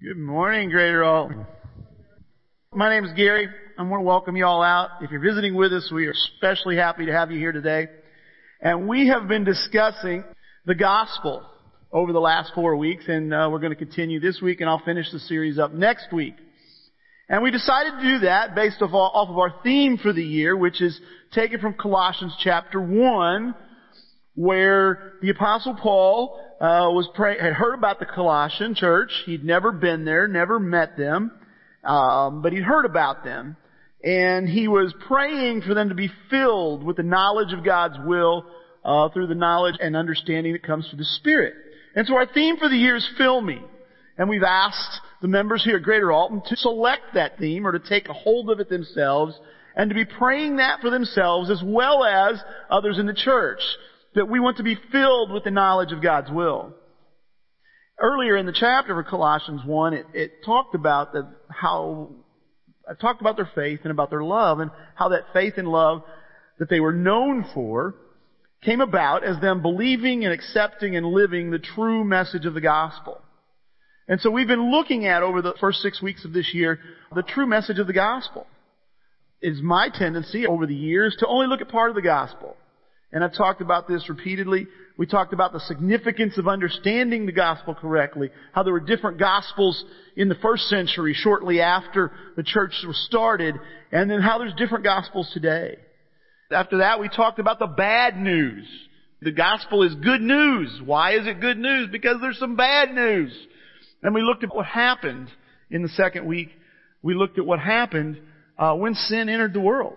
Good morning, Greater All. My name is Gary. I want to welcome you all out. If you're visiting with us, we are especially happy to have you here today. And we have been discussing the gospel over the last four weeks, and uh, we're going to continue this week, and I'll finish the series up next week. And we decided to do that based off, off of our theme for the year, which is taken from Colossians chapter 1, where the apostle Paul uh, was pray- had heard about the Colossian church. He'd never been there, never met them, um, but he'd heard about them, and he was praying for them to be filled with the knowledge of God's will uh, through the knowledge and understanding that comes through the Spirit. And so our theme for the year is "Fill Me," and we've asked the members here at Greater Alton to select that theme or to take a hold of it themselves and to be praying that for themselves as well as others in the church that we want to be filled with the knowledge of God's will. Earlier in the chapter of Colossians 1, it, it talked about the, how, I talked about their faith and about their love and how that faith and love that they were known for came about as them believing and accepting and living the true message of the gospel. And so we've been looking at over the first six weeks of this year the true message of the gospel. It's my tendency over the years to only look at part of the gospel. And I've talked about this repeatedly. We talked about the significance of understanding the gospel correctly, how there were different gospels in the first century shortly after the church was started, and then how there's different gospels today. After that, we talked about the bad news. The gospel is good news. Why is it good news? Because there's some bad news. And we looked at what happened in the second week. We looked at what happened uh, when sin entered the world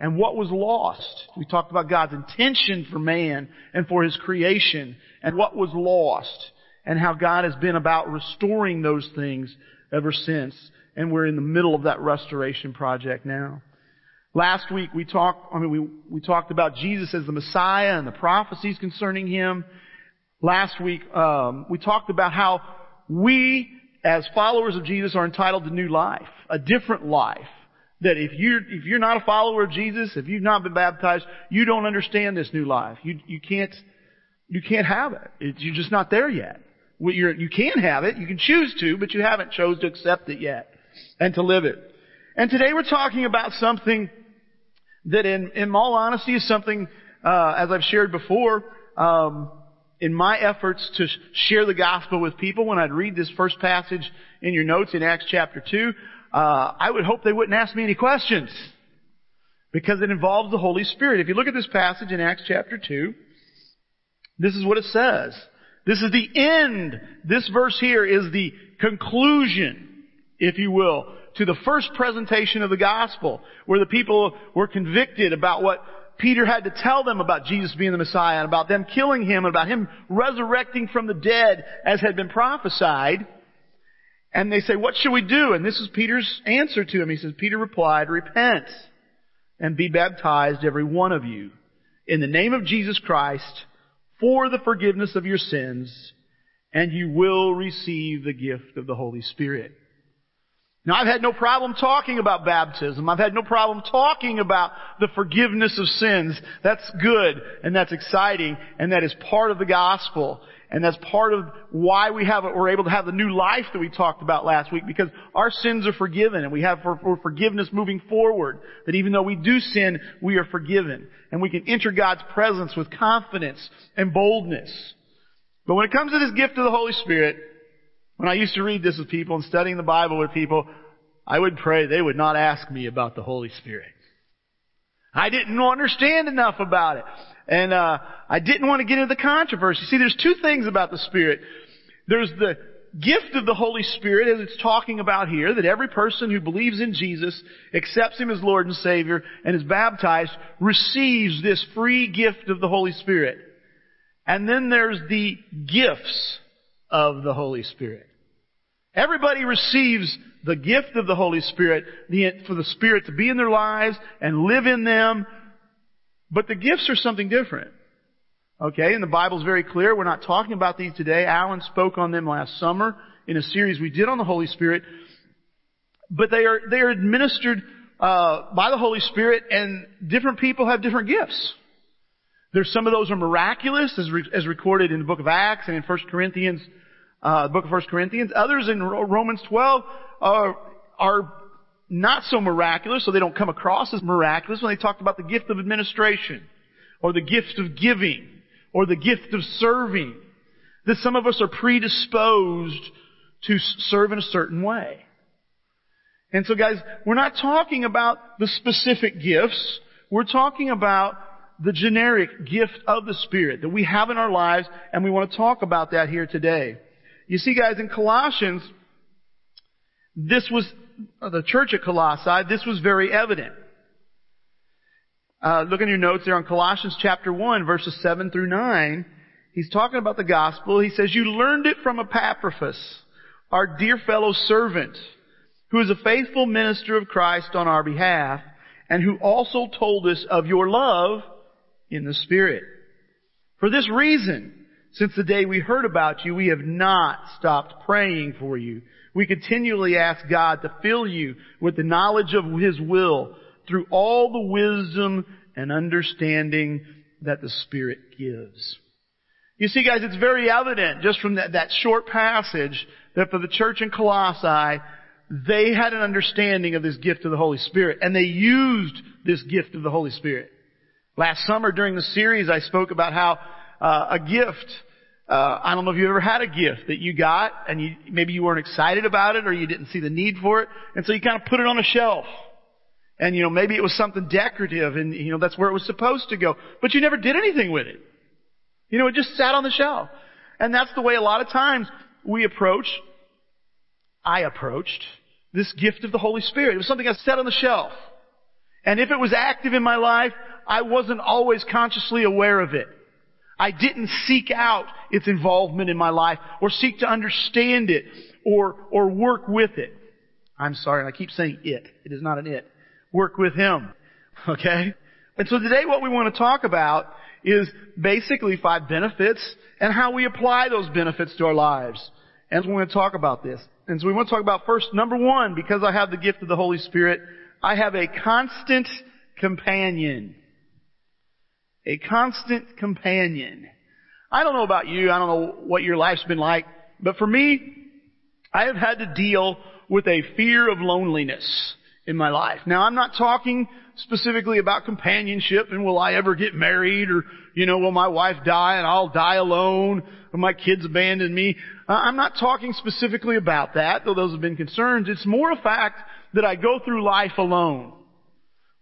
and what was lost. We talked about God's intention for man and for his creation and what was lost and how God has been about restoring those things ever since. And we're in the middle of that restoration project now. Last week we talked, I mean, we, we talked about Jesus as the Messiah and the prophecies concerning Him. Last week, um, we talked about how we, as followers of Jesus, are entitled to new life, a different life that if you're, if you're not a follower of Jesus, if you've not been baptized, you don't understand this new life. You, you can't, you can't have it. It's, you're just not there yet. You're, you can have it, you can choose to, but you haven't chose to accept it yet and to live it. And today we're talking about something that in, in all honesty is something, uh, as I've shared before, um, in my efforts to share the gospel with people, when I'd read this first passage in your notes in Acts chapter 2, uh, I would hope they wouldn't ask me any questions because it involves the Holy Spirit. If you look at this passage in Acts chapter 2, this is what it says. This is the end. This verse here is the conclusion, if you will, to the first presentation of the gospel, where the people were convicted about what Peter had to tell them about Jesus being the Messiah and about them killing him and about him resurrecting from the dead as had been prophesied. And they say, what should we do? And this is Peter's answer to him. He says, Peter replied, repent and be baptized every one of you in the name of Jesus Christ for the forgiveness of your sins and you will receive the gift of the Holy Spirit. Now I've had no problem talking about baptism. I've had no problem talking about the forgiveness of sins. That's good and that's exciting and that is part of the gospel. And that's part of why we have, we're able to have the new life that we talked about last week because our sins are forgiven and we have for, for forgiveness moving forward. That even though we do sin, we are forgiven. And we can enter God's presence with confidence and boldness. But when it comes to this gift of the Holy Spirit, when I used to read this with people and studying the Bible with people, I would pray they would not ask me about the Holy Spirit. I didn't understand enough about it. And uh, I didn't want to get into the controversy. See, there's two things about the Spirit. There's the gift of the Holy Spirit, as it's talking about here, that every person who believes in Jesus, accepts Him as Lord and Savior, and is baptized, receives this free gift of the Holy Spirit. And then there's the gifts of the Holy Spirit. Everybody receives the gift of the Holy Spirit for the Spirit to be in their lives and live in them but the gifts are something different. Okay, and the Bible's very clear. We're not talking about these today. Alan spoke on them last summer in a series we did on the Holy Spirit. But they are, they are administered, uh, by the Holy Spirit and different people have different gifts. There's some of those are miraculous as, re, as recorded in the book of Acts and in 1 Corinthians, uh, the book of 1 Corinthians. Others in Romans 12 are, are not so miraculous, so they don't come across as miraculous when they talk about the gift of administration, or the gift of giving, or the gift of serving. That some of us are predisposed to serve in a certain way. And so guys, we're not talking about the specific gifts. We're talking about the generic gift of the Spirit that we have in our lives, and we want to talk about that here today. You see guys, in Colossians, this was, uh, the church at Colossae, this was very evident. Uh, look in your notes there on Colossians chapter 1 verses 7 through 9. He's talking about the gospel. He says, you learned it from Epaphras, our dear fellow servant, who is a faithful minister of Christ on our behalf, and who also told us of your love in the Spirit. For this reason, since the day we heard about you, we have not stopped praying for you. We continually ask God to fill you with the knowledge of His will through all the wisdom and understanding that the Spirit gives. You see guys, it's very evident just from that, that short passage that for the church in Colossae, they had an understanding of this gift of the Holy Spirit and they used this gift of the Holy Spirit. Last summer during the series I spoke about how uh, a gift uh, I don't know if you ever had a gift that you got and you, maybe you weren't excited about it or you didn't see the need for it and so you kind of put it on a shelf. And you know, maybe it was something decorative and you know, that's where it was supposed to go. But you never did anything with it. You know, it just sat on the shelf. And that's the way a lot of times we approach, I approached this gift of the Holy Spirit. It was something I set on the shelf. And if it was active in my life, I wasn't always consciously aware of it. I didn't seek out its involvement in my life or seek to understand it or, or work with it. I'm sorry, I keep saying it. It is not an it. Work with Him. Okay? And so today what we want to talk about is basically five benefits and how we apply those benefits to our lives. And we want to talk about this. And so we want to talk about first, number one, because I have the gift of the Holy Spirit, I have a constant companion. A constant companion. I don't know about you, I don't know what your life's been like, but for me, I have had to deal with a fear of loneliness in my life. Now I'm not talking specifically about companionship and will I ever get married or, you know, will my wife die and I'll die alone or my kids abandon me. Uh, I'm not talking specifically about that, though those have been concerns. It's more a fact that I go through life alone.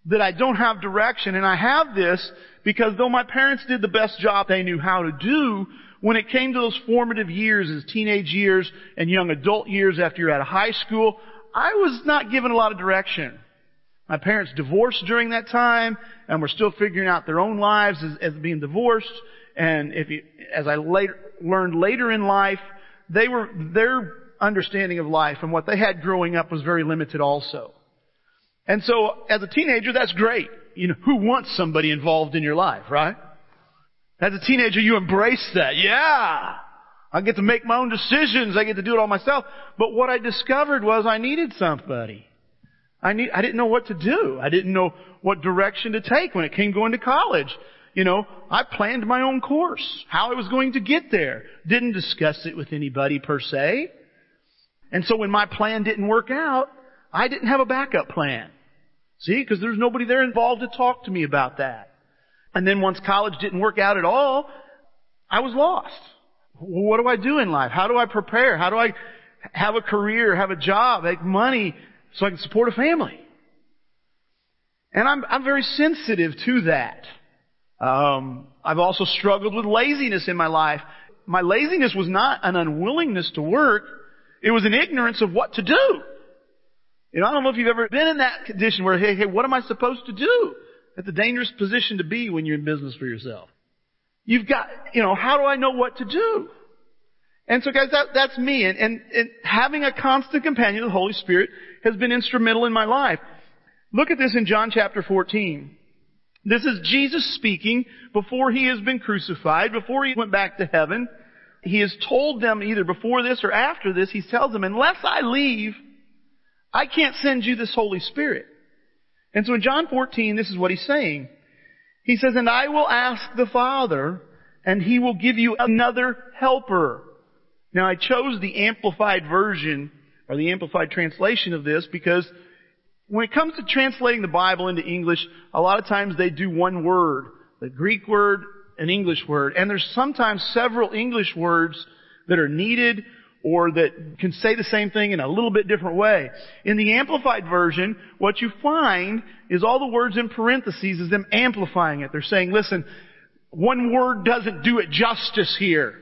That I don't have direction and I have this because though my parents did the best job they knew how to do, when it came to those formative years as teenage years and young adult years after you're out of high school, I was not given a lot of direction. My parents divorced during that time and were still figuring out their own lives as, as being divorced. And if you, as I later, learned later in life, they were, their understanding of life and what they had growing up was very limited also. And so as a teenager, that's great. You know, who wants somebody involved in your life, right? As a teenager, you embrace that. Yeah! I get to make my own decisions. I get to do it all myself. But what I discovered was I needed somebody. I need, I didn't know what to do. I didn't know what direction to take when it came going to college. You know, I planned my own course, how I was going to get there. Didn't discuss it with anybody per se. And so when my plan didn't work out, I didn't have a backup plan. See, because there's nobody there involved to talk to me about that. And then once college didn't work out at all, I was lost. What do I do in life? How do I prepare? How do I have a career, have a job, make money so I can support a family? And I'm, I'm very sensitive to that. Um, I've also struggled with laziness in my life. My laziness was not an unwillingness to work. It was an ignorance of what to do. You know, I don't know if you've ever been in that condition where, hey, hey, what am I supposed to do? That's a dangerous position to be when you're in business for yourself. You've got, you know, how do I know what to do? And so guys, that, that's me. And, and, and having a constant companion, the Holy Spirit, has been instrumental in my life. Look at this in John chapter 14. This is Jesus speaking before he has been crucified, before he went back to heaven. He has told them either before this or after this, he tells them, unless I leave, I can't send you this Holy Spirit. And so in John 14, this is what he's saying. He says, and I will ask the Father, and he will give you another helper. Now I chose the amplified version or the amplified translation of this because when it comes to translating the Bible into English, a lot of times they do one word, the Greek word, an English word, and there's sometimes several English words that are needed or that can say the same thing in a little bit different way. In the Amplified Version, what you find is all the words in parentheses is them amplifying it. They're saying, listen, one word doesn't do it justice here.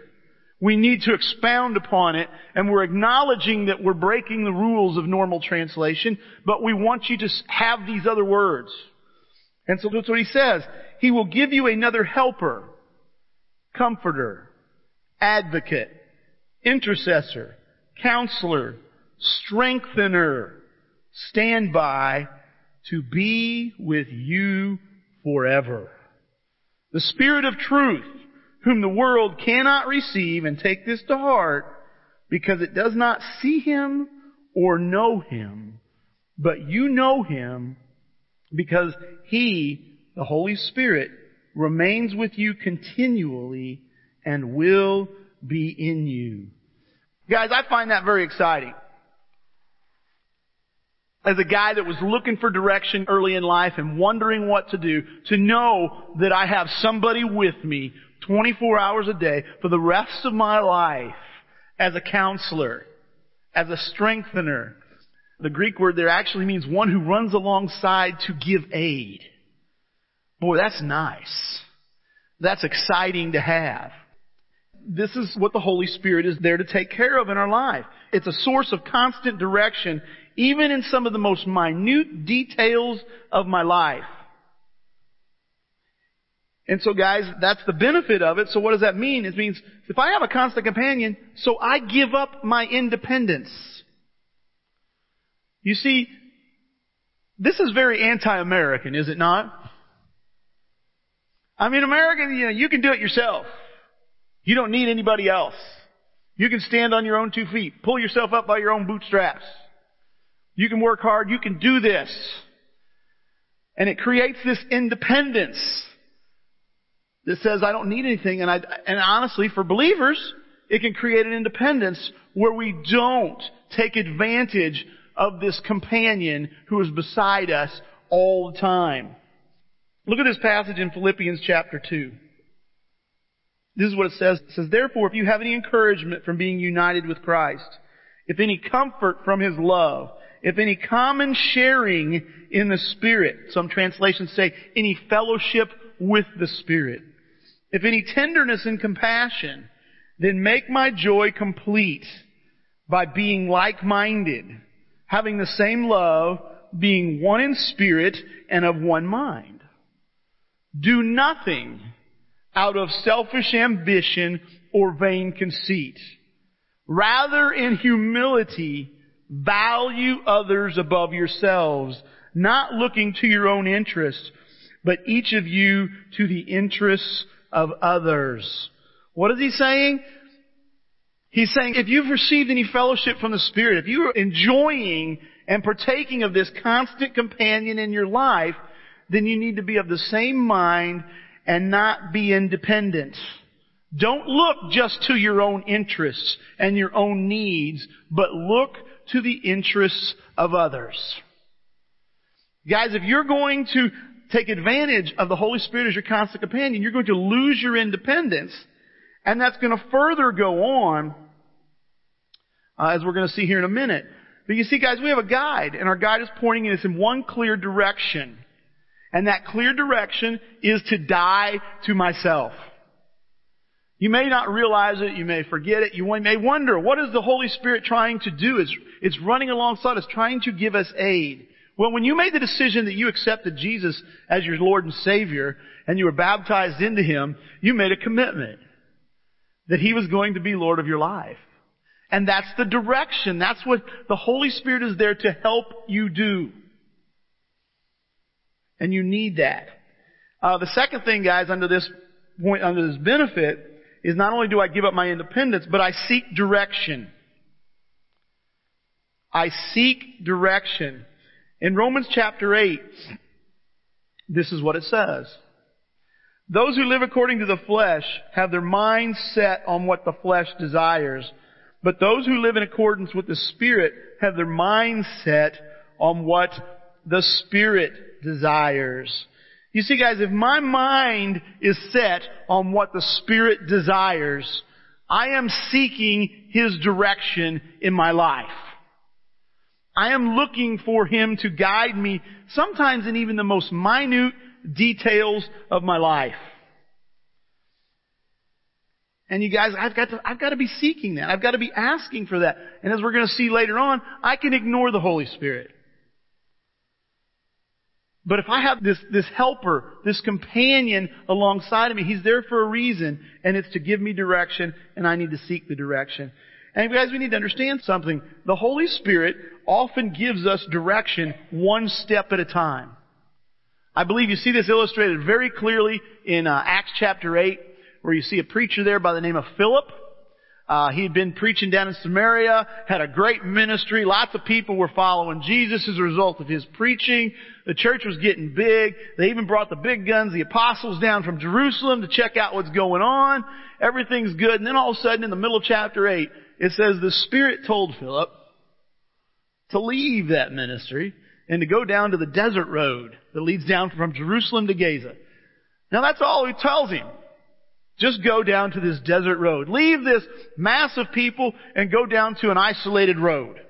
We need to expound upon it, and we're acknowledging that we're breaking the rules of normal translation, but we want you to have these other words. And so that's what he says. He will give you another helper, comforter, advocate, intercessor, counselor, strengthener, stand by to be with you forever. The Spirit of truth, whom the world cannot receive and take this to heart because it does not see him or know him, but you know him because he, the Holy Spirit, remains with you continually and will be in you. Guys, I find that very exciting. As a guy that was looking for direction early in life and wondering what to do, to know that I have somebody with me 24 hours a day for the rest of my life as a counselor, as a strengthener. The Greek word there actually means one who runs alongside to give aid. Boy, that's nice. That's exciting to have this is what the Holy Spirit is there to take care of in our life. It's a source of constant direction, even in some of the most minute details of my life. And so guys, that's the benefit of it. So what does that mean? It means if I have a constant companion, so I give up my independence. You see, this is very anti-American, is it not? I mean, American, you know, you can do it yourself. You don't need anybody else. You can stand on your own two feet. Pull yourself up by your own bootstraps. You can work hard. You can do this. And it creates this independence that says, I don't need anything. And I, and honestly, for believers, it can create an independence where we don't take advantage of this companion who is beside us all the time. Look at this passage in Philippians chapter 2. This is what it says. It says, Therefore, if you have any encouragement from being united with Christ, if any comfort from His love, if any common sharing in the Spirit, some translations say any fellowship with the Spirit, if any tenderness and compassion, then make my joy complete by being like-minded, having the same love, being one in spirit and of one mind. Do nothing out of selfish ambition or vain conceit. Rather, in humility, value others above yourselves, not looking to your own interests, but each of you to the interests of others. What is he saying? He's saying if you've received any fellowship from the Spirit, if you are enjoying and partaking of this constant companion in your life, then you need to be of the same mind and not be independent. Don't look just to your own interests and your own needs, but look to the interests of others. Guys, if you're going to take advantage of the Holy Spirit as your constant companion, you're going to lose your independence, and that's going to further go on, uh, as we're going to see here in a minute. But you see, guys, we have a guide, and our guide is pointing us in one clear direction. And that clear direction is to die to myself. You may not realize it, you may forget it, you may wonder, what is the Holy Spirit trying to do? It's, it's running alongside us, trying to give us aid. Well, when you made the decision that you accepted Jesus as your Lord and Savior, and you were baptized into Him, you made a commitment that He was going to be Lord of your life. And that's the direction. That's what the Holy Spirit is there to help you do. And you need that. Uh, the second thing, guys, under this point, under this benefit, is not only do I give up my independence, but I seek direction. I seek direction. In Romans chapter 8, this is what it says. Those who live according to the flesh have their minds set on what the flesh desires, But those who live in accordance with the Spirit have their mind set on what the Spirit desires. You see guys, if my mind is set on what the Spirit desires, I am seeking His direction in my life. I am looking for Him to guide me, sometimes in even the most minute details of my life. And you guys, I've got to, I've got to be seeking that. I've got to be asking for that. And as we're going to see later on, I can ignore the Holy Spirit. But if I have this, this helper, this companion alongside of me, he's there for a reason, and it's to give me direction, and I need to seek the direction. And guys, we need to understand something. The Holy Spirit often gives us direction one step at a time. I believe you see this illustrated very clearly in uh, Acts chapter 8 where you see a preacher there by the name of Philip. Uh, he had been preaching down in Samaria, had a great ministry. Lots of people were following Jesus as a result of his preaching. The church was getting big. They even brought the big guns, the apostles down from Jerusalem to check out what's going on. Everything's good. And then all of a sudden in the middle of chapter 8, it says the Spirit told Philip to leave that ministry and to go down to the desert road that leads down from Jerusalem to Gaza. Now that's all he tells him. Just go down to this desert road. Leave this mass of people and go down to an isolated road.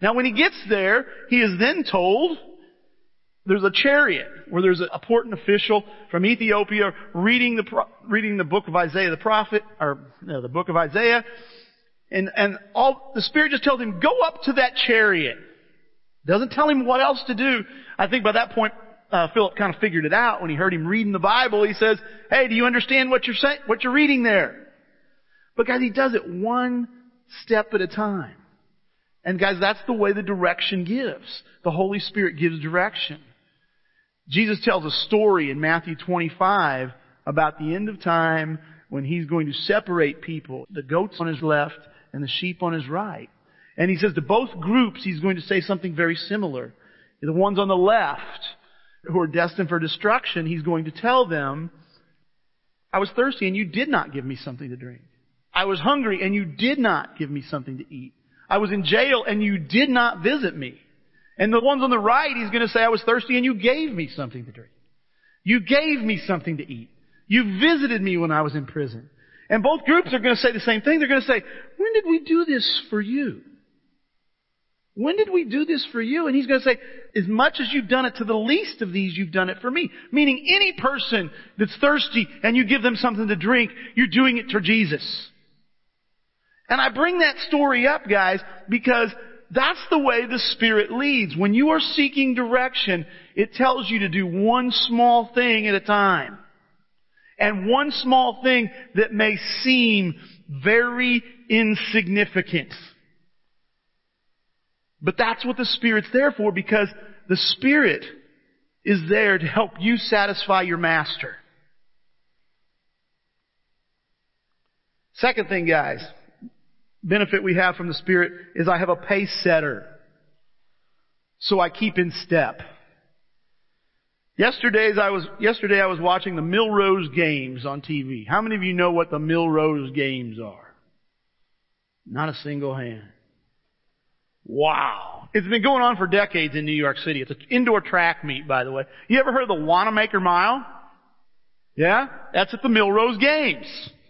Now when he gets there, he is then told there's a chariot where there's an important official from Ethiopia reading the, reading the book of Isaiah the prophet, or no, the book of Isaiah. And, and all, the Spirit just tells him, go up to that chariot. Doesn't tell him what else to do. I think by that point, uh, Philip kind of figured it out when he heard him reading the Bible. He says, "Hey, do you understand what you're saying? What you're reading there?" But guys, he does it one step at a time. And guys, that's the way the direction gives. The Holy Spirit gives direction. Jesus tells a story in Matthew 25 about the end of time when he's going to separate people, the goats on his left and the sheep on his right. And he says to both groups, he's going to say something very similar. The ones on the left, who are destined for destruction, he's going to tell them, I was thirsty and you did not give me something to drink. I was hungry and you did not give me something to eat. I was in jail and you did not visit me. And the ones on the right, he's going to say, I was thirsty and you gave me something to drink. You gave me something to eat. You visited me when I was in prison. And both groups are going to say the same thing. They're going to say, when did we do this for you? When did we do this for you? And he's going to say, as much as you've done it to the least of these, you've done it for me. Meaning any person that's thirsty and you give them something to drink, you're doing it for Jesus. And I bring that story up, guys, because that's the way the Spirit leads. When you are seeking direction, it tells you to do one small thing at a time. And one small thing that may seem very insignificant. But that's what the Spirit's there for because the Spirit is there to help you satisfy your master. Second thing, guys, benefit we have from the Spirit is I have a pace setter. So I keep in step. Yesterday's I was, yesterday I was watching the Millrose Games on TV. How many of you know what the Millrose Games are? Not a single hand. Wow. It's been going on for decades in New York City. It's an indoor track meet, by the way. You ever heard of the Wanamaker Mile? Yeah? That's at the Millrose Games.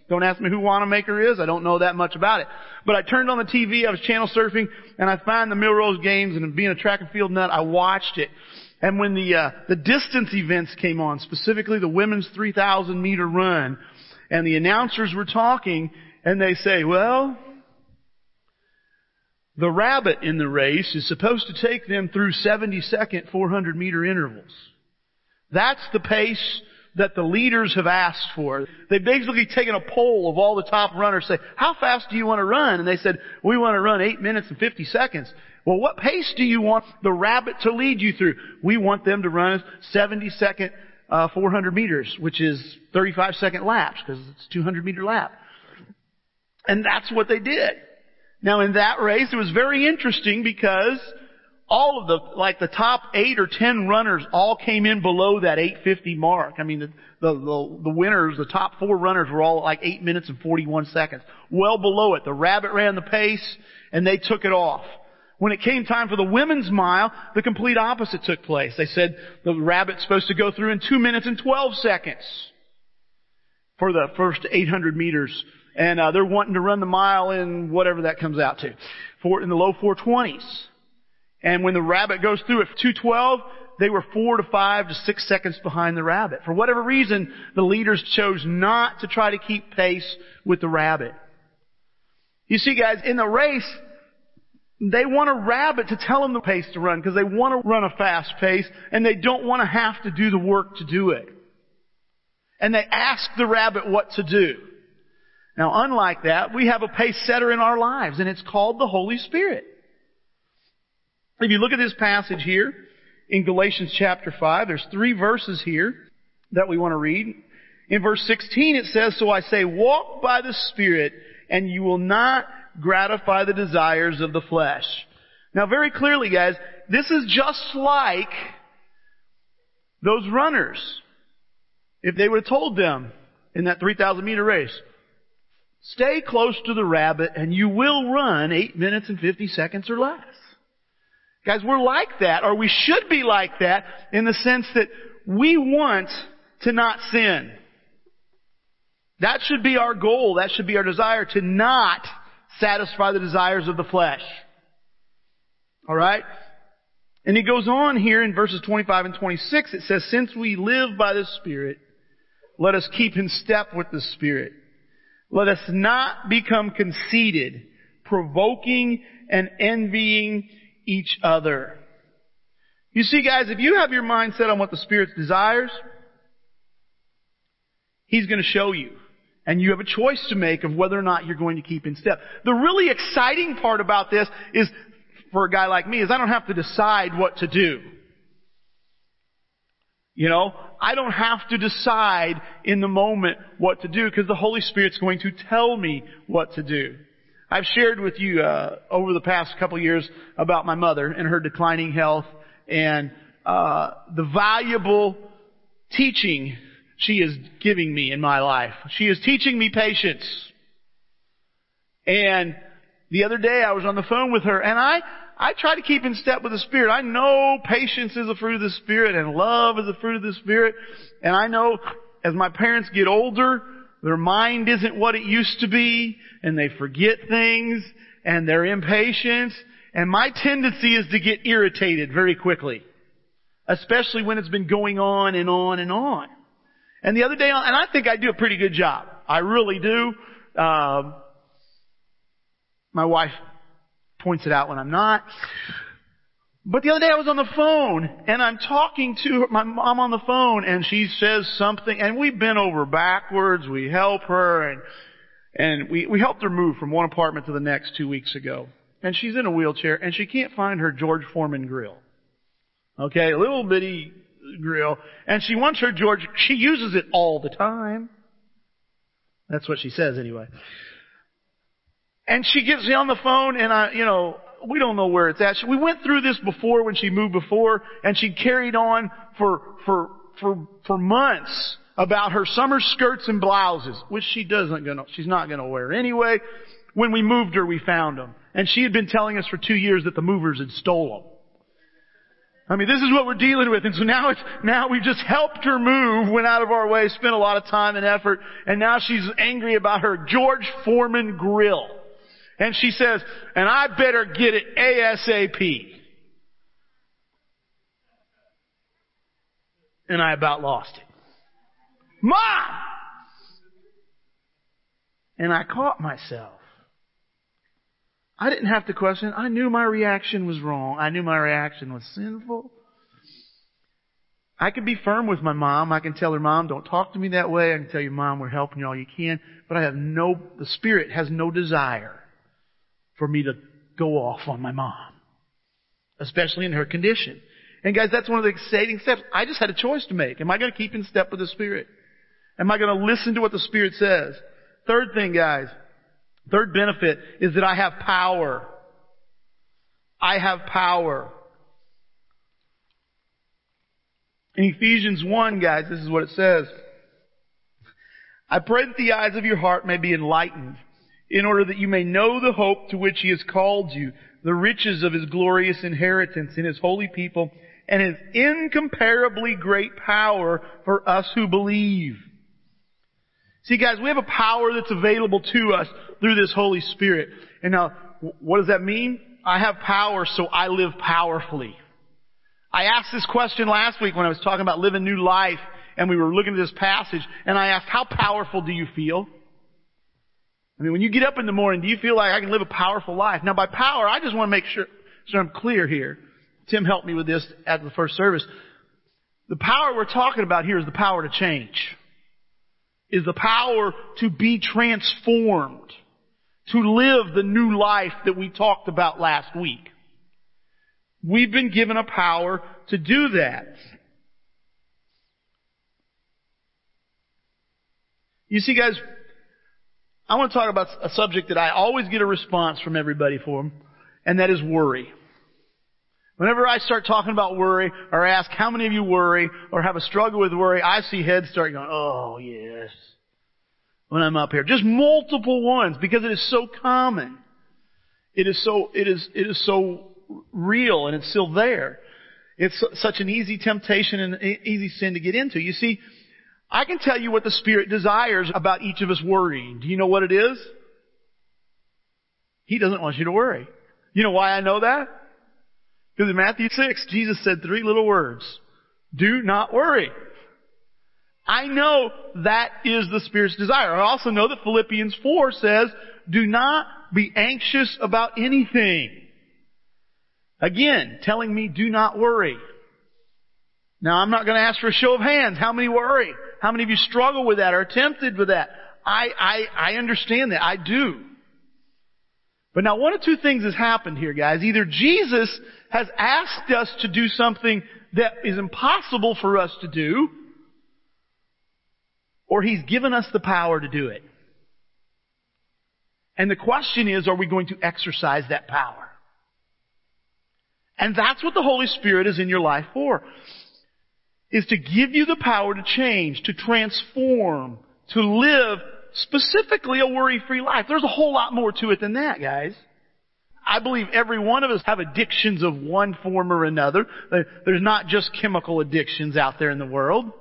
Don't ask me who Wanamaker is. I don't know that much about it. But I turned on the TV, I was channel surfing, and I found the Millrose Games, and being a track and field nut, I watched it. And when the, uh, the distance events came on, specifically the women's 3,000 meter run, and the announcers were talking, and they say, well, the rabbit in the race is supposed to take them through 70 second 400 meter intervals. That's the pace that the leaders have asked for. They've basically taken a poll of all the top runners, say, how fast do you want to run? And they said, we want to run 8 minutes and 50 seconds. Well, what pace do you want the rabbit to lead you through? We want them to run 70 second, uh, 400 meters, which is 35 second laps, because it's 200 meter lap. And that's what they did. Now in that race, it was very interesting because all of the, like the top eight or ten runners all came in below that 850 mark. I mean, the, the, the, the winners, the top four runners were all like 8 minutes and 41 seconds. Well below it. The rabbit ran the pace and they took it off. When it came time for the women's mile, the complete opposite took place. They said the rabbit's supposed to go through in 2 minutes and 12 seconds for the first 800 meters. And uh, they're wanting to run the mile in whatever that comes out to, for in the low 420s. And when the rabbit goes through at 212, they were four to five to six seconds behind the rabbit. For whatever reason, the leaders chose not to try to keep pace with the rabbit. You see guys, in the race, they want a rabbit to tell them the pace to run because they want to run a fast pace and they don't want to have to do the work to do it. And they ask the rabbit what to do. Now unlike that, we have a pace setter in our lives and it's called the Holy Spirit. If you look at this passage here in Galatians chapter 5, there's three verses here that we want to read. In verse 16 it says, So I say, walk by the Spirit and you will not gratify the desires of the flesh. Now very clearly guys, this is just like those runners. If they would have told them in that 3,000 meter race, stay close to the rabbit and you will run 8 minutes and 50 seconds or less. Guys, we're like that, or we should be like that, in the sense that we want to not sin. That should be our goal. That should be our desire to not satisfy the desires of the flesh. Alright? And he goes on here in verses 25 and 26. It says, Since we live by the Spirit, let us keep in step with the Spirit. Let us not become conceited, provoking and envying each other. You see guys, if you have your mind set on what the Spirit desires, He's going to show you. And you have a choice to make of whether or not you're going to keep in step. The really exciting part about this is, for a guy like me, is I don't have to decide what to do. You know, I don't have to decide in the moment what to do because the Holy Spirit's going to tell me what to do. I've shared with you uh, over the past couple years about my mother and her declining health and uh, the valuable teaching she is giving me in my life. She is teaching me patience. And the other day I was on the phone with her and I, I try to keep in step with the Spirit. I know patience is a fruit of the Spirit and love is a fruit of the Spirit. And I know as my parents get older, their mind isn't what it used to be, and they forget things, and they're impatient, and my tendency is to get irritated very quickly. Especially when it's been going on and on and on. And the other day, and I think I do a pretty good job. I really do. Um, my wife points it out when I'm not. But the other day I was on the phone and I'm talking to her, my mom on the phone and she says something and we bent over backwards, we help her and, and we, we helped her move from one apartment to the next two weeks ago. And she's in a wheelchair and she can't find her George Foreman grill. Okay, a little bitty grill. And she wants her George, she uses it all the time. That's what she says anyway. And she gets me on the phone and I, you know, we don't know where it's at. We went through this before when she moved before, and she carried on for for for for months about her summer skirts and blouses, which she doesn't gonna she's not gonna wear anyway. When we moved her, we found them, and she had been telling us for two years that the movers had stole them. I mean, this is what we're dealing with, and so now it's now we've just helped her move, went out of our way, spent a lot of time and effort, and now she's angry about her George Foreman grill. And she says, and I better get it ASAP. And I about lost it. Mom! And I caught myself. I didn't have to question. I knew my reaction was wrong. I knew my reaction was sinful. I could be firm with my mom. I can tell her, Mom, don't talk to me that way. I can tell your Mom, we're helping you all you can. But I have no, the Spirit has no desire for me to go off on my mom, especially in her condition. And guys, that's one of the exciting steps. I just had a choice to make. Am I going to keep in step with the Spirit? Am I going to listen to what the Spirit says? Third thing, guys, third benefit is that I have power. I have power. In Ephesians 1, guys, this is what it says. I pray that the eyes of your heart may be enlightened in order that you may know the hope to which he has called you, the riches of his glorious inheritance in his holy people, and his incomparably great power for us who believe. See guys, we have a power that's available to us through this Holy Spirit. And now, what does that mean? I have power, so I live powerfully. I asked this question last week when I was talking about living new life, and we were looking at this passage, and I asked, how powerful do you feel? I mean, when you get up in the morning, do you feel like I can live a powerful life? Now by power, I just want to make sure, I'm clear here. Tim helped me with this at the first service. The power we're talking about here is the power to change. Is the power to be transformed. To live the new life that we talked about last week. We've been given a power to do that. You see guys, I want to talk about a subject that I always get a response from everybody for, and that is worry. Whenever I start talking about worry, or ask how many of you worry, or have a struggle with worry, I see heads start going, oh yes. When I'm up here. Just multiple ones, because it is so common. It is so, it is, it is so real, and it's still there. It's such an easy temptation and easy sin to get into. You see, I can tell you what the Spirit desires about each of us worrying. Do you know what it is? He doesn't want you to worry. You know why I know that? Because in Matthew 6, Jesus said three little words. Do not worry. I know that is the Spirit's desire. I also know that Philippians 4 says, do not be anxious about anything. Again, telling me do not worry. Now I'm not going to ask for a show of hands. How many worry? How many of you struggle with that or are tempted with that? I, I, I understand that. I do. But now one of two things has happened here, guys. Either Jesus has asked us to do something that is impossible for us to do, or He's given us the power to do it. And the question is, are we going to exercise that power? And that's what the Holy Spirit is in your life for is to give you the power to change, to transform, to live specifically a worry-free life. There's a whole lot more to it than that, guys. I believe every one of us have addictions of one form or another. There's not just chemical addictions out there in the world.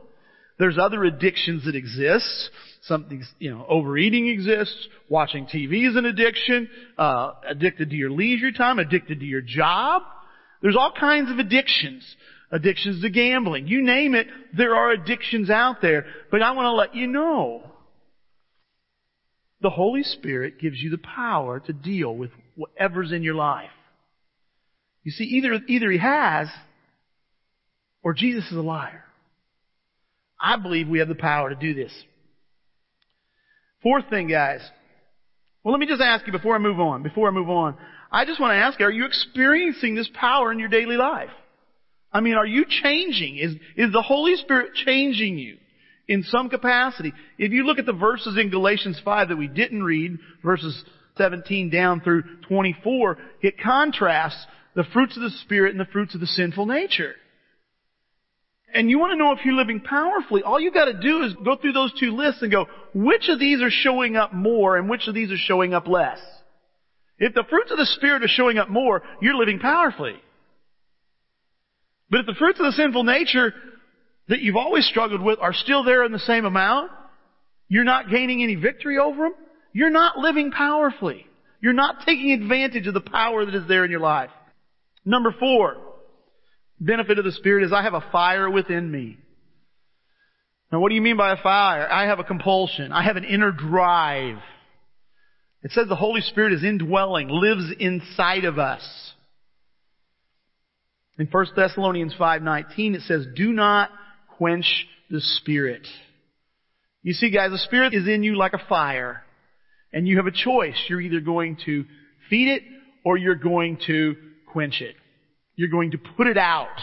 There's other addictions that exist. Something, you know, overeating exists. Watching TV is an addiction. Uh, addicted to your leisure time. Addicted to your job. There's all kinds of addictions addictions to gambling. You name it, there are addictions out there. But I want to let you know, the Holy Spirit gives you the power to deal with whatever's in your life. You see, either, either He has, or Jesus is a liar. I believe we have the power to do this. Fourth thing, guys. Well, let me just ask you before I move on, before I move on. I just want to ask you, are you experiencing this power in your daily life? I mean, are you changing? Is, is the Holy Spirit changing you in some capacity? If you look at the verses in Galatians 5 that we didn't read, verses 17 down through 24, it contrasts the fruits of the Spirit and the fruits of the sinful nature. And you want to know if you're living powerfully, all you've gotta do is go through those two lists and go, which of these are showing up more and which of these are showing up less? If the fruits of the Spirit are showing up more, you're living powerfully. But if the fruits of the sinful nature that you've always struggled with are still there in the same amount, you're not gaining any victory over them, you're not living powerfully. You're not taking advantage of the power that is there in your life. Number four, benefit of the Spirit is I have a fire within me. Now what do you mean by a fire? I have a compulsion. I have an inner drive. It says the Holy Spirit is indwelling, lives inside of us. In 1 Thessalonians 5:19 it says, "Do not quench the spirit." You see guys, the spirit is in you like a fire. And you have a choice. You're either going to feed it or you're going to quench it. You're going to put it out.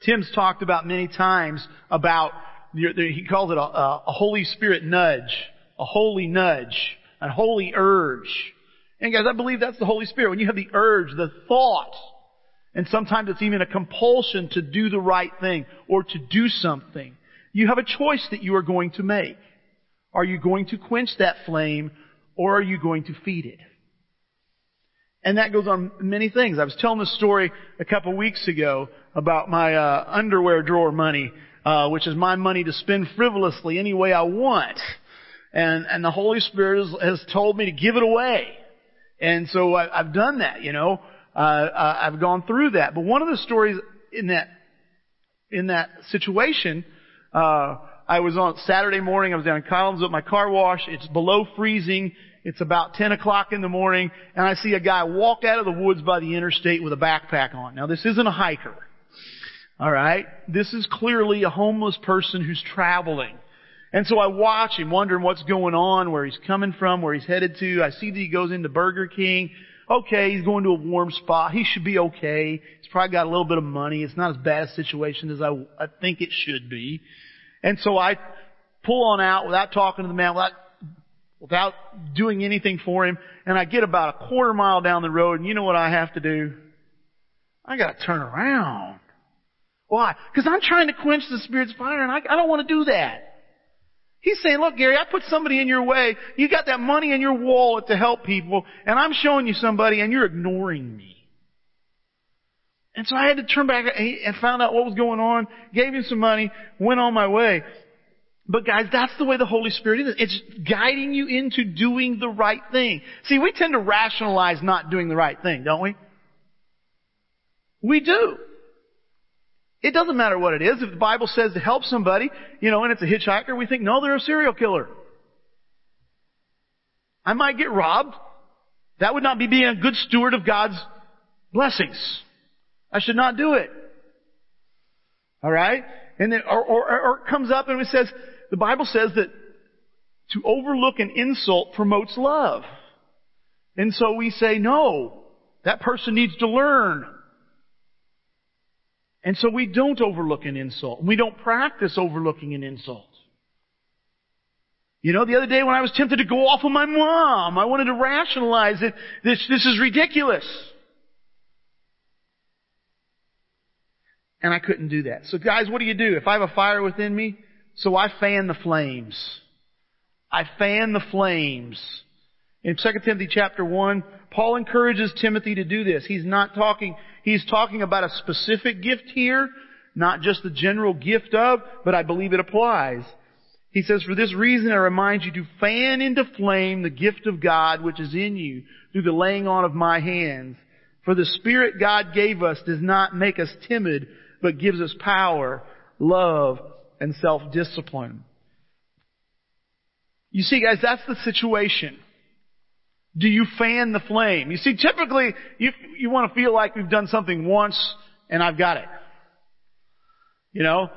Tim's talked about many times about, he calls it a, a Holy Spirit nudge, a holy nudge, a holy urge. And guys, I believe that's the Holy Spirit. When you have the urge, the thought, And sometimes it's even a compulsion to do the right thing or to do something. You have a choice that you are going to make. Are you going to quench that flame or are you going to feed it? And that goes on many things. I was telling this story a couple weeks ago about my uh, underwear drawer money, uh, which is my money to spend frivolously any way I want. And and the Holy Spirit has, has told me to give it away. And so I, I've done that, you know. Uh, I've gone through that. But one of the stories in that in that situation, uh, I was on Saturday morning. I was down in Collins at my car wash. It's below freezing. It's about 10 o'clock in the morning, and I see a guy walk out of the woods by the interstate with a backpack on. Now, this isn't a hiker. Alright? This is clearly a homeless person who's traveling. And so I watch him, wondering what's going on, where he's coming from, where he's headed to. I see that he goes into Burger King. Okay, he's going to a warm spot. He should be okay. He's probably got a little bit of money. It's not as bad a situation as I, I think it should be. And so I pull on out without talking to the man, without without doing anything for him, and I get about a quarter mile down the road, and you know what I have to do? I gotta turn around. Why? Because I'm trying to quench the Spirit's fire, and I, I don't want to do that. He's saying, look, Gary, I put somebody in your way. You got that money in your wallet to help people, and I'm showing you somebody, and you're ignoring me. And so I had to turn back and found out what was going on, gave him some money, went on my way. But guys, that's the way the Holy Spirit is. It's guiding you into doing the right thing. See, we tend to rationalize not doing the right thing, don't we? We do. It doesn't matter what it is. If the Bible says to help somebody, you know, and it's a hitchhiker, we think, no, they're a serial killer. I might get robbed. That would not be being a good steward of God's blessings. I should not do it. Alright? And then, or, or, or it comes up and it says, the Bible says that to overlook an insult promotes love. And so we say, no, that person needs to learn. And so we don't overlook an insult. We don't practice overlooking an insult. You know, the other day when I was tempted to go off on my mom, I wanted to rationalize it. This, this is ridiculous. And I couldn't do that. So guys, what do you do? If I have a fire within me, so I fan the flames. I fan the flames. In 2 Timothy chapter 1, Paul encourages Timothy to do this. He's not talking, he's talking about a specific gift here, not just the general gift of, but I believe it applies. He says, for this reason I remind you to fan into flame the gift of God which is in you through the laying on of my hands. For the Spirit God gave us does not make us timid, but gives us power, love, and self-discipline. You see, guys, that's the situation. Do you fan the flame? You see, typically, you, you want to feel like we've done something once and I've got it. You know?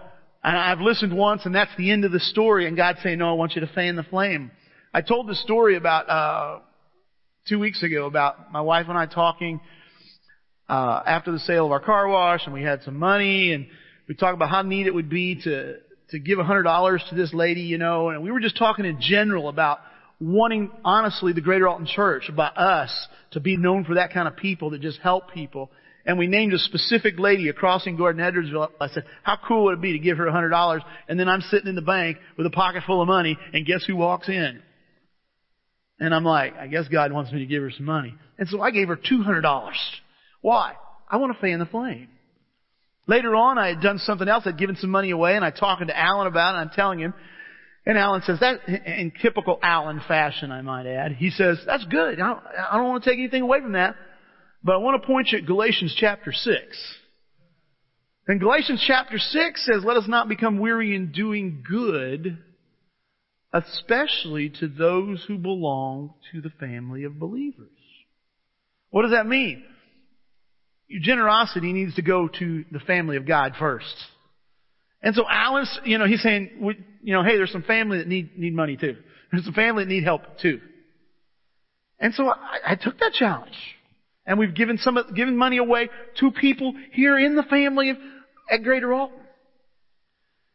And I've listened once and that's the end of the story and God's saying, no, I want you to fan the flame. I told the story about, uh, two weeks ago about my wife and I talking, uh, after the sale of our car wash and we had some money and we talked about how neat it would be to, to give a hundred dollars to this lady, you know, and we were just talking in general about wanting, honestly, the Greater Alton Church, about us to be known for that kind of people that just help people. And we named a specific lady across in Gordon Edwardsville. I said, how cool would it be to give her a hundred dollars? And then I'm sitting in the bank with a pocket full of money and guess who walks in? And I'm like, I guess God wants me to give her some money. And so I gave her $200. Why? I want to fan the flame. Later on, I had done something else. I'd given some money away, and I'm talking to Alan about it, and I'm telling him. And Alan says, that, in typical Alan fashion, I might add, he says, that's good. I don't, want to take anything away from that. But I want to point you at Galatians chapter 6. And Galatians chapter 6 says, let us not become weary in doing good, especially to those who belong to the family of believers. What does that mean? your generosity needs to go to the family of God first. And so Alan, you know, he's saying, you know, hey, there's some family that need, need money too. There's some family that need help too. And so I, I took that challenge. And we've given some, given money away to people here in the family of, at Greater Alton.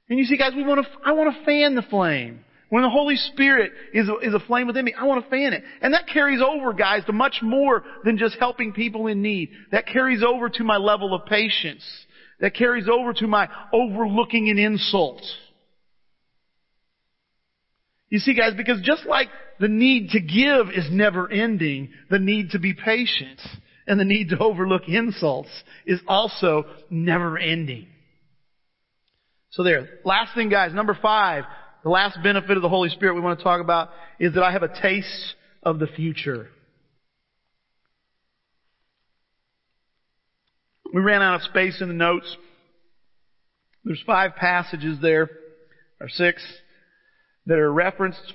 And you see guys, we want to, I want to fan the flame. When the Holy Spirit is a, is a flame within me, I want to fan it. And that carries over, guys, to much more than just helping people in need. That carries over to my level of patience. That carries over to my overlooking an insult. You see, guys, because just like the need to give is never ending, the need to be patient and the need to overlook insults is also never ending. So there. Last thing, guys, number five, the last benefit of the Holy Spirit we want to talk about is that I have a taste of the future. We ran out of space in the notes. There's five passages there, or six, that are referenced.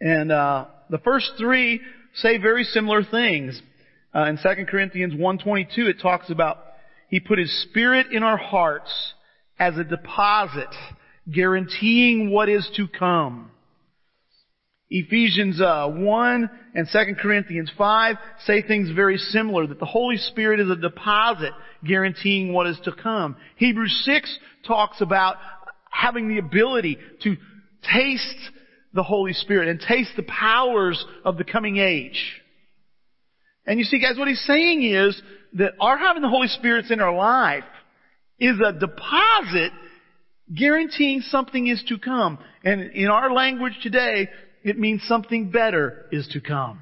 And uh, the first three say very similar things. Uh, in 2 Corinthians 1.22 it talks about He put His Spirit in our hearts as a deposit, guaranteeing what is to come. Ephesians uh, 1 and 2 Corinthians 5 say things very similar, that the Holy Spirit is a deposit guaranteeing what is to come. Hebrews 6 talks about having the ability to taste the Holy Spirit and taste the powers of the coming age. And you see guys, what he's saying is that our having the Holy Spirit in our life is a deposit guaranteeing something is to come. And in our language today, it means something better is to come.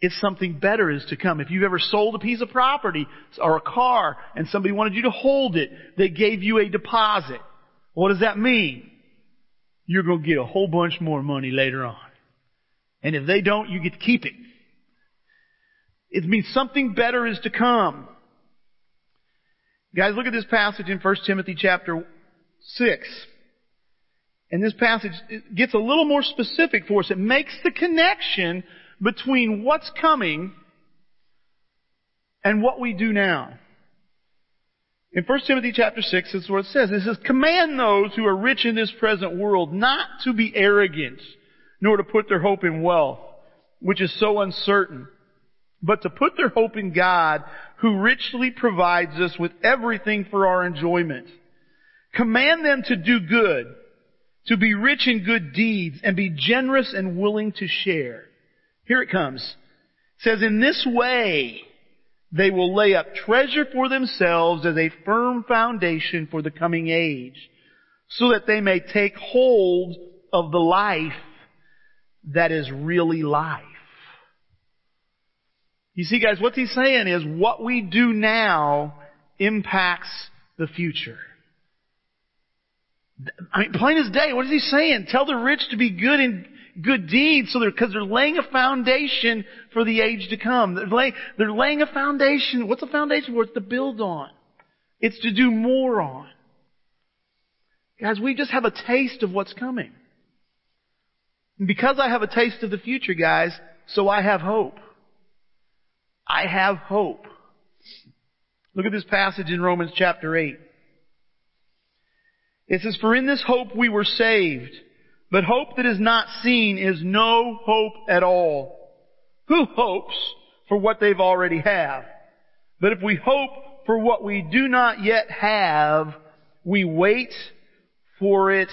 It's something better is to come. If you've ever sold a piece of property or a car and somebody wanted you to hold it, they gave you a deposit. What does that mean? You're going to get a whole bunch more money later on. And if they don't, you get to keep it. It means something better is to come. Guys, look at this passage in 1 Timothy chapter 6. And this passage gets a little more specific for us. It makes the connection between what's coming and what we do now. In 1 Timothy chapter 6, this is what it says. It says, Command those who are rich in this present world not to be arrogant, nor to put their hope in wealth, which is so uncertain, but to put their hope in God, who richly provides us with everything for our enjoyment. Command them to do good, to be rich in good deeds, and be generous and willing to share. Here it comes. It says, in this way, they will lay up treasure for themselves as a firm foundation for the coming age, so that they may take hold of the life that is really life. You see guys, what he's saying is what we do now impacts the future. I mean, plain as day, what is he saying? Tell the rich to be good in good deeds so they're, cause they're laying a foundation for the age to come. They're laying, they're laying a foundation. What's a foundation for? It's to build on. It's to do more on. Guys, we just have a taste of what's coming. And because I have a taste of the future, guys, so I have hope. I have hope. Look at this passage in Romans chapter 8. It says, For in this hope we were saved. But hope that is not seen is no hope at all. Who hopes for what they've already have? But if we hope for what we do not yet have, we wait for it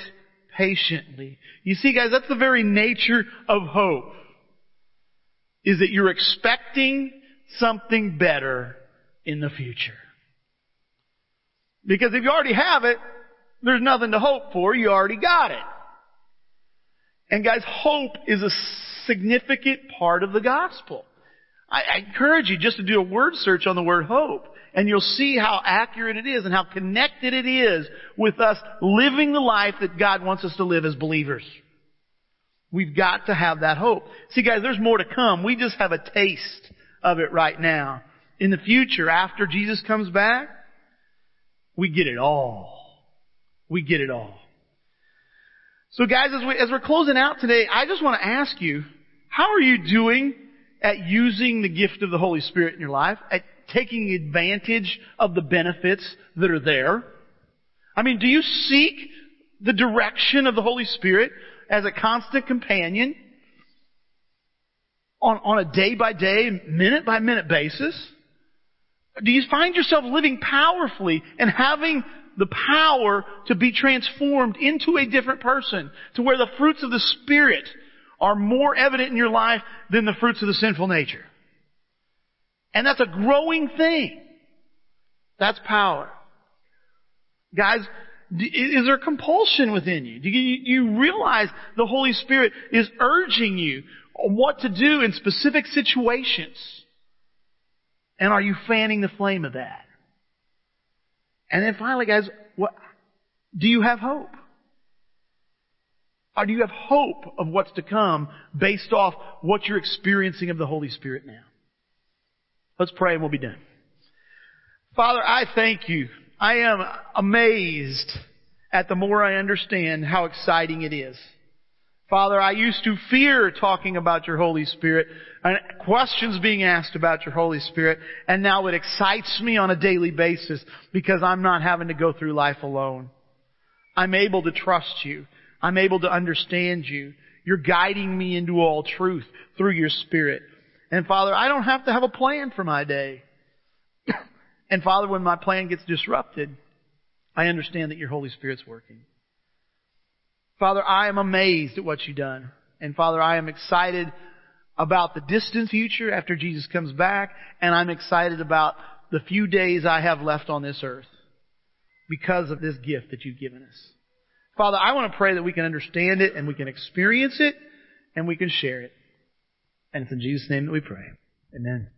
patiently. You see guys, that's the very nature of hope. Is that you're expecting something better in the future. Because if you already have it, there's nothing to hope for. You already got it. And guys, hope is a significant part of the gospel. I, encourage you just to do a word search on the word hope and you'll see how accurate it is and how connected it is with us living the life that God wants us to live as believers. We've got to have that hope. See guys, there's more to come. We just have a taste of it right now. In the future, after Jesus comes back, we get it all. We get it all. So guys, as, we, as we're closing out today, I just want to ask you, how are you doing at using the gift of the Holy Spirit in your life? At taking advantage of the benefits that are there? I mean, do you seek the direction of the Holy Spirit as a constant companion? on, on a day by day, minute by minute basis? Do you find yourself living powerfully and having the power to be transformed into a different person to where the fruits of the Spirit are more evident in your life than the fruits of the sinful nature? And that's a growing thing. That's power. Guys, is there compulsion within you? Do you, realize the Holy Spirit is urging you on what to do in specific situations? And are you fanning the flame of that? And then finally, guys, what, do you have hope? Or do you have hope of what's to come based off what you're experiencing of the Holy Spirit now? Let's pray and we'll be done. Father, I thank you I am amazed at the more I understand how exciting it is. Father, I used to fear talking about your Holy Spirit and questions being asked about your Holy Spirit, and now it excites me on a daily basis because I'm not having to go through life alone. I'm able to trust you. I'm able to understand you. You're guiding me into all truth through your Spirit. And Father, I don't have to have a plan for my day. And Father, when my plan gets disrupted, I understand that your Holy Spirit's working. Father, I am amazed at what you've done. And Father, I am excited about the distant future after Jesus comes back, and I'm excited about the few days I have left on this earth because of this gift that you've given us. Father, I want to pray that we can understand it and we can experience it and we can share it. And it's in Jesus' name that we pray. Amen.